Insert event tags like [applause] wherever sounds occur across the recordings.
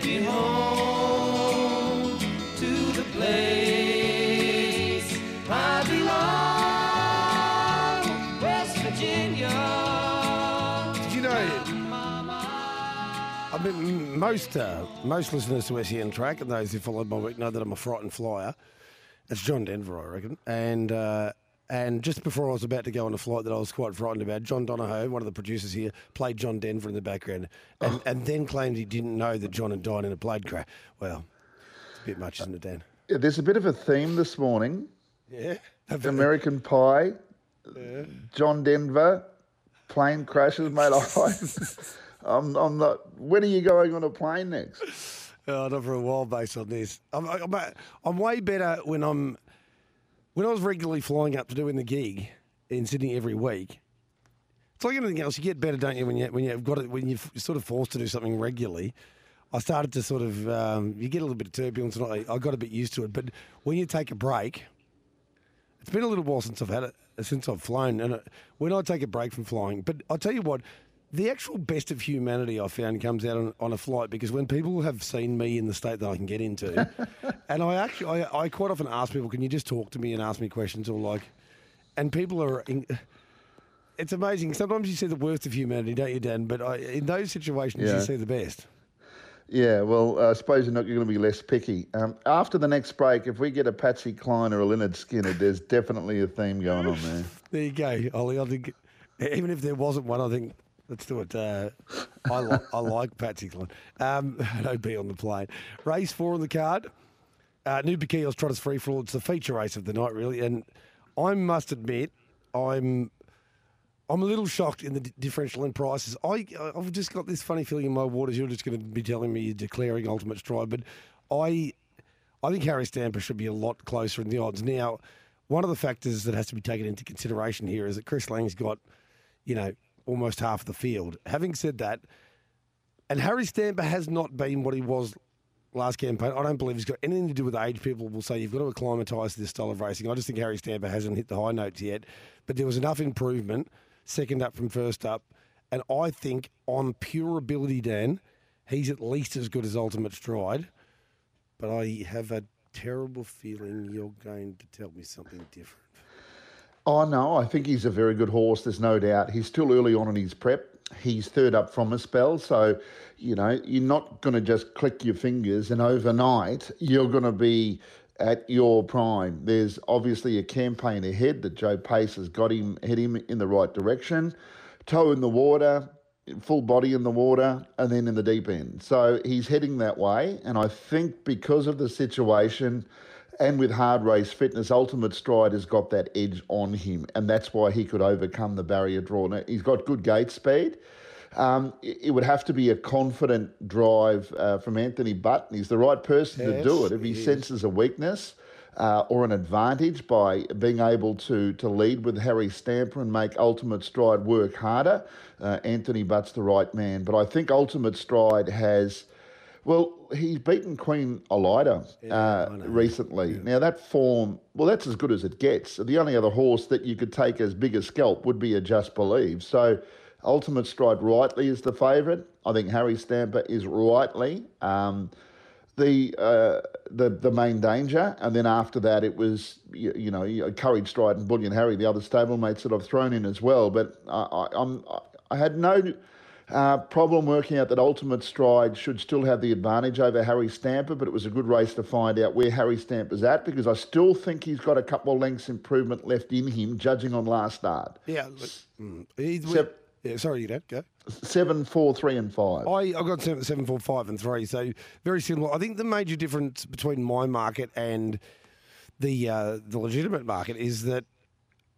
take you home to the place I belong, West Virginia. You know? I mean, most uh, most listeners to SEN Track and those who followed my work know that I'm a frightened flyer. It's John Denver, I reckon. And uh, and just before I was about to go on a flight that I was quite frightened about, John Donahoe, one of the producers here, played John Denver in the background, and, oh. and then claimed he didn't know that John had died in a plane crash. Well, it's a bit much, isn't it, Dan? Yeah, There's a bit of a theme this morning. Yeah. [laughs] American Pie, John Denver, plane crashes, mate. [laughs] I'm, I'm not. When are you going on a plane next? Oh, not for a while based on this. I'm, I'm, I'm way better when I'm when I was regularly flying up to doing the gig in Sydney every week. It's like anything else. You get better, don't you, when you when you've got it when you're sort of forced to do something regularly. I started to sort of um, you get a little bit of turbulence, and I, I got a bit used to it. But when you take a break, it's been a little while since I've had it since I've flown, and it, when I take a break from flying, but I'll tell you what. The actual best of humanity I found comes out on, on a flight because when people have seen me in the state that I can get into, [laughs] and I actually, I, I quite often ask people, can you just talk to me and ask me questions or like, and people are, in, it's amazing. Sometimes you see the worst of humanity, don't you, Dan? But I, in those situations, Yeah. you see the best. Yeah, well, I suppose you're not going to be less picky. Um, after the next break, if we get a Patsy Cline or a Lynyrd Skynyrd, there's definitely a theme going on there. [laughs] There you go, Ollie. I think even if there wasn't one, I think let's do it. Uh, I, li- I like Patsy Cline. Um, [laughs] no be on the plane. Race four on the card. Uh, New Bakios Trotters Free for All. It's the feature race of the night, really. And I must admit, I'm I'm a little shocked in the d- differential in prices. I I've just got this funny feeling in my waters. You're just going to be telling me you're declaring ultimate stride, but I I think Harry Stamper should be a lot closer in the odds. Now, one of the factors that has to be taken into consideration here is that Chris Lang's got, you know, almost half the field. Having said that, and Harry Stamper has not been what he was last campaign. I don't believe he's got anything to do with age. People will say you've got to acclimatise to this style of racing. I just think Harry Stamper hasn't hit the high notes yet, but there was enough improvement, second up from first up, and I think on pure ability, Dan, he's at least as good as Ultimate Stride. But I have a terrible feeling you're going to tell me something different. Oh, no, I think he's a very good horse, there's no doubt. He's still early on in his prep. He's third up from a spell, so, you know, you're not going to just click your fingers and overnight you're going to be at your prime. There's obviously a campaign ahead that Joe Pace has got him, head him in the right direction. Toe in the water, full body in the water, and then in the deep end. So he's heading that way, and I think because of the situation, and with hard race fitness, Ultimate Stride has got that edge on him, and that's why he could overcome the barrier draw. Now, he's got good gate speed. Um, it would have to be a confident drive uh, from Anthony Button. He's the right person to do it. If he he senses a weakness uh, or an advantage by being able to to lead with Harry Stamper and make Ultimate Stride work harder, uh, Anthony Butt's the right man. But I think Ultimate Stride has. Well, he's beaten Queen Elida uh, recently. Now that form, well, that's as good as it gets. The only other horse that you could take as big a scalp would be a Just Believe. So, Ultimate Stride rightly is the favourite. I think Harry Stamper is rightly um, the uh, the the main danger, and then after that it was you, you know Courage Stride and Bullion Harry, the other stablemates that I've thrown in as well. But I, I, I'm I had no uh, problem working out that Ultimate Stride should still have the advantage over Harry Stamper, but it was a good race to find out where Harry Stamper's at because I still think he's got a couple of lengths improvement left in him, judging on last start. Yeah, look, mm, Sep- yeah. Sorry, you don't go. Seven, four, three, and five. I I got seven, seven, four, five, and three. So very similar. I think the major difference between my market and the uh, the legitimate market is that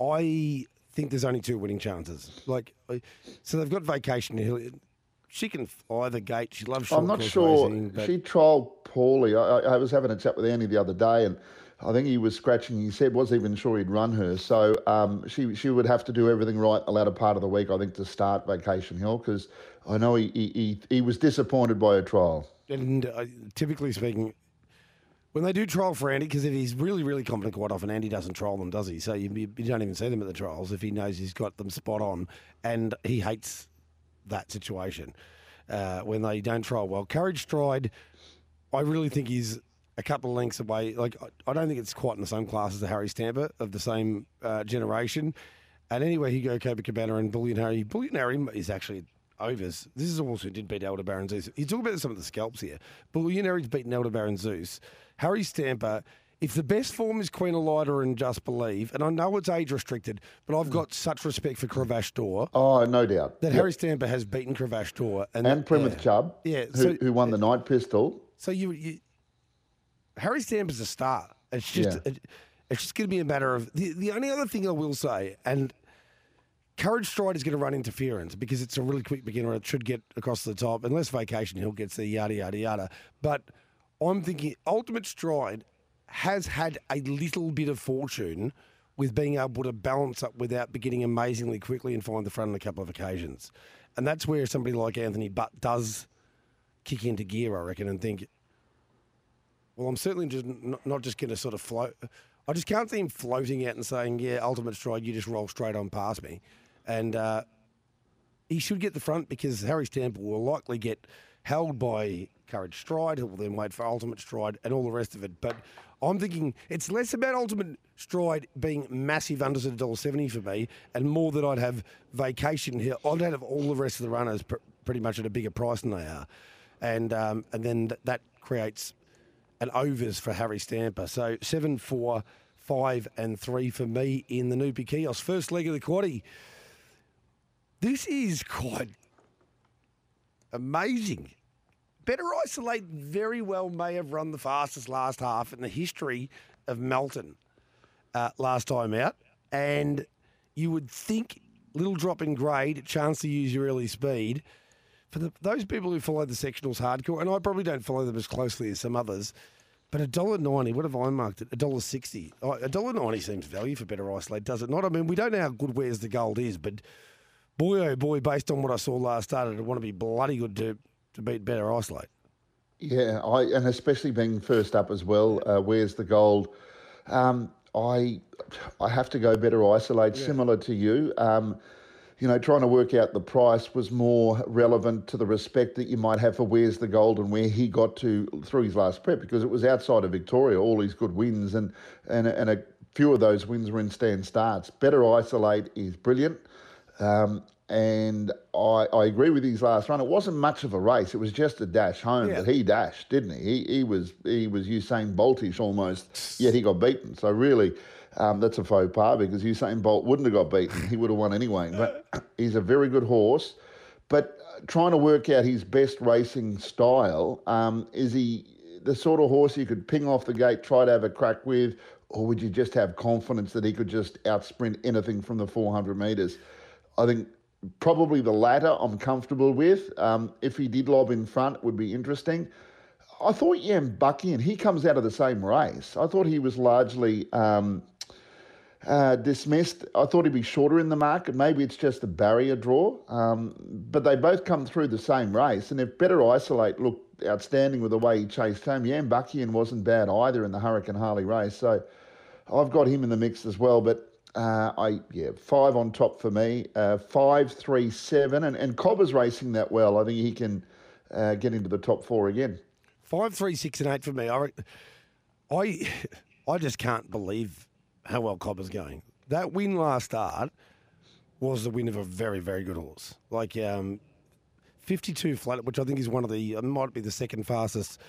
I think there's only two winning chances. Like, so they've got Vacation Hill. She can fly the gate. She loves I'm not sure. racing, but She trialled poorly. I, I I was having a chat with Andy the other day, and I think he was scratching He said wasn't even sure he'd run her. So um, she she would have to do everything right the latter part of the week, I think, to start Vacation Hill because I know he, he he he was disappointed by her trial. And uh, typically speaking, when they do trial for Andy, because if he's really, really confident quite often, Andy doesn't trial them, does he? So you, you don't even see them at the trials if he knows he's got them spot on, and he hates that situation. uh, when they don't trial well. Courage Stride, I really think he's a couple of lengths away. Like I- I don't think it's quite in the same class as the Harry Stamper of the same uh, generation. And anyway, he go Copacabana and Bullion Harry. Bullion Harry is actually overs. This is also did beat Aldebaran Zeus. You talk about some of the scalps here. Bullion Harry's beaten Aldebaran Zeus. Harry Stamper. If the best form is Queen Elida and Just Believe, and I know it's age restricted, but I've got such respect for Cravash Door Oh, no doubt. that Yep. Harry Stamper has beaten Cravash Door and, and Plymouth yeah. Chubb, Yeah, who, who won the night pistol. So you, you Harry Stamper's a star. It's just Yeah. it, it's just going to be a matter of the, the only other thing I will say, and Courage Stride is going to run interference because it's a really quick beginner. It should get across the top, unless Vacation Hill gets the yada yada yada. But I'm thinking Ultimate Stride has had a little bit of fortune with being able to balance up without beginning amazingly quickly and find the front on a couple of occasions. And that's where somebody like Anthony Butt does kick into gear, I reckon, and think, well, I'm certainly just not, not just going to sort of float. I just can't see him floating out and saying, "Yeah, ultimate stride, you just roll straight on past me," and uh, he should get the front because Harry Stamper will likely get held by Courage Stride, who will then wait for ultimate stride and all the rest of it. But I'm thinking it's less about ultimate stride being massive under a dollar seventy for me, and more that I'd have Vacation Hill. I'd have all the rest of the runners pr- pretty much at a bigger price than they are, and um, and then th- that creates an overs for Harry Stamper. So seven, four, five, and three for me in the Noopy Kios. First leg of the quaddy. This is quite amazing. Better Isolate very well may have run the fastest last half in the history of Melton uh, last time out. And you would think little drop in grade, chance to use your early speed. For the, those people who follow the sectionals hardcore, and I probably don't follow them as closely as some others, but a dollar ninety, what have I marked it? A dollar sixty. A dollar ninety seems value for better isolate, does it not? I mean, we don't know how good Where's the Gold is, but boy oh boy, based on what I saw last start, it'd want to be bloody good to, to beat better isolate. Yeah, I and especially being first up as well. Uh, where's the gold? Um, I I have to go better isolate, similar to you. Um, you know, trying to work out the price was more relevant to the respect that you might have for where's the gold and where he got to through his last prep because it was outside of Victoria, all his good wins and and and a few of those wins were in stand starts. Better isolate is brilliant. Um, and I, I agree with his last run. It wasn't much of a race. It was just a dash home, Yeah. but he dashed, didn't he? He, he was he was Usain Boltish almost, yet he got beaten. So really, um, that's a faux pas because Usain Bolt wouldn't have got beaten. He would have won anyway. [laughs] But [clears throat] he's a very good horse. But uh, trying to work out his best racing style, um, is he the sort of horse you could ping off the gate, try to have a crack with, or would you just have confidence that he could just outsprint anything from the 400 metres? I think probably the latter I'm comfortable with. Um, if he did lob in front, it would be interesting. I thought Yam Buckian, he comes out of the same race. I thought he was largely um, uh, dismissed. I thought he'd be shorter in the market. Maybe it's just a barrier draw. Um, but they both come through the same race. And if Better Isolate looked outstanding with the way he chased home, Yam Buckian wasn't bad either in the Hurricane Harley race. So I've got him in the mix as well. But uh, I yeah, five on top for me. Uh, five, three, seven, and and Cobber's racing that well. I think he can uh, get into the top four again. Five, three, six, and eight for me. I, I, [sighs] I just can't believe how well Cobber's going. That win last start was the win of a very, very good horse. Like um, 52 flat, which I think is one of the, might be the second fastest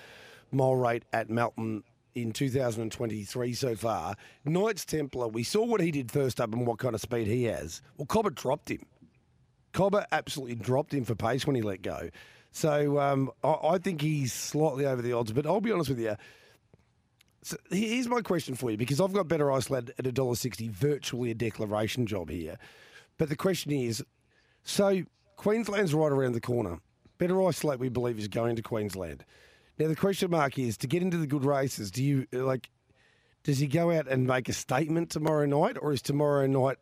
mile rate at Melton in 2023 so far. Knights Templar, we saw what he did first up and what kind of speed he has. Well, Cobber dropped him. Cobber absolutely dropped him for pace when he let go. So um, I, I think he's slightly over the odds, but I'll be honest with you. So here's my question for you because I've got better isolate at $1.60, virtually a declaration job here. But the question is so Queensland's right around the corner. Better isolate, we believe, is going to Queensland. Now, the question mark is to get into the good races, do you like, does he go out and make a statement tomorrow night, or is tomorrow night,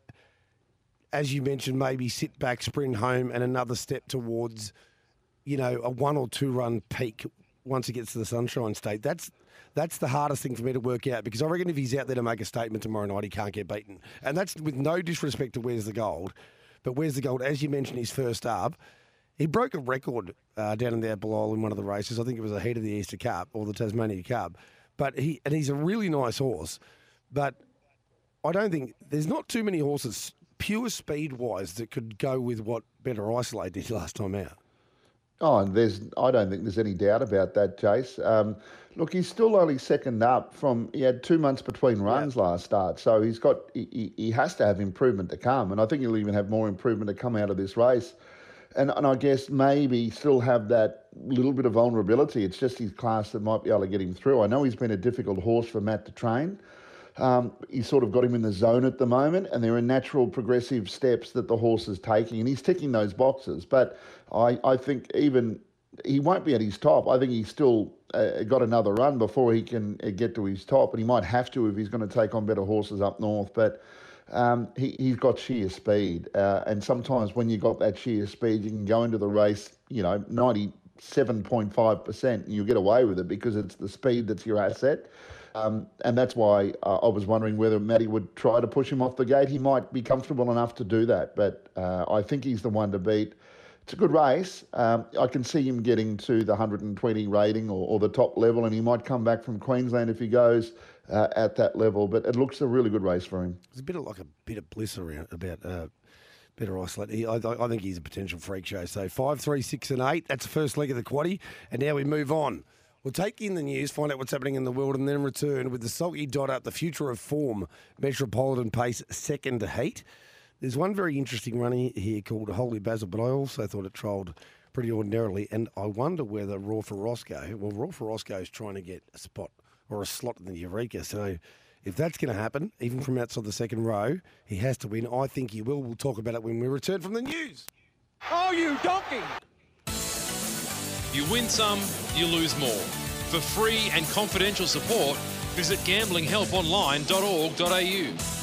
as you mentioned, maybe sit back, sprint home, and another step towards, you know, a one or two run peak once he gets to the Sunshine State? That's that's the hardest thing for me to work out because I reckon if he's out there to make a statement tomorrow night, he can't get beaten. And that's with no disrespect to Where's the Gold, but Where's the Gold, as you mentioned, he's first up. He broke a record uh, down in the Apple Isle in one of the races. I think it was a heat of the Easter Cup or the Tasmania Cup. But he and he's a really nice horse. But I don't think there's not too many horses pure speed wise that could go with what Better Isolate did last time out. Oh, and there's I don't think there's any doubt about that, Jace. Um, look, he's still only second up from he had two months between runs last start, so he's got he, he has to have improvement to come, and I think he'll even have more improvement to come out of this race. And, and I guess maybe still have that little bit of vulnerability. It's just his class that might be able to get him through. I know he's been a difficult horse for Matt to train. Um, he's sort of got him in the zone at the moment, and there are natural progressive steps that the horse is taking, and he's ticking those boxes. But I, I think even he won't be at his top. I think he's still uh, got another run before he can uh, get to his top, and he might have to if he's going to take on better horses up north. But um, he, he's got sheer speed, uh, and sometimes when you've got that sheer speed, you can go into the race, you know, 97.5%, and you get away with it because it's the speed that's your asset. Um, and that's why uh, I was wondering whether Matty would try to push him off the gate. He might be comfortable enough to do that, but uh, I think he's the one to beat. It's a good race. Um, I can see him getting to the 120 rating or, or, the top level, and he might come back from Queensland if he goes uh, at that level. But it looks a really good race for him. It's a bit of like a bit of bliss around about uh, better isolate. I, I, think he's a potential freak show. So five, three, six, and eight. That's the first leg of the quaddy, and now we move on. We'll take in the news, find out what's happening in the world, and then return with the sulky dot up the future of form Metropolitan Pace second heat. There's one very interesting running here called Holy Basil, but I also thought it trolled pretty ordinarily, and I wonder whether Raw for Roscoe, well, Raw for Roscoe is trying to get a spot or a slot in the Eureka. So if that's going to happen, even from outside the second row, he has to win. I think he will. We'll talk about it when we return from the news. Oh, you donkey! You win some, you lose more. For free and confidential support, visit gamblinghelponline.org.au.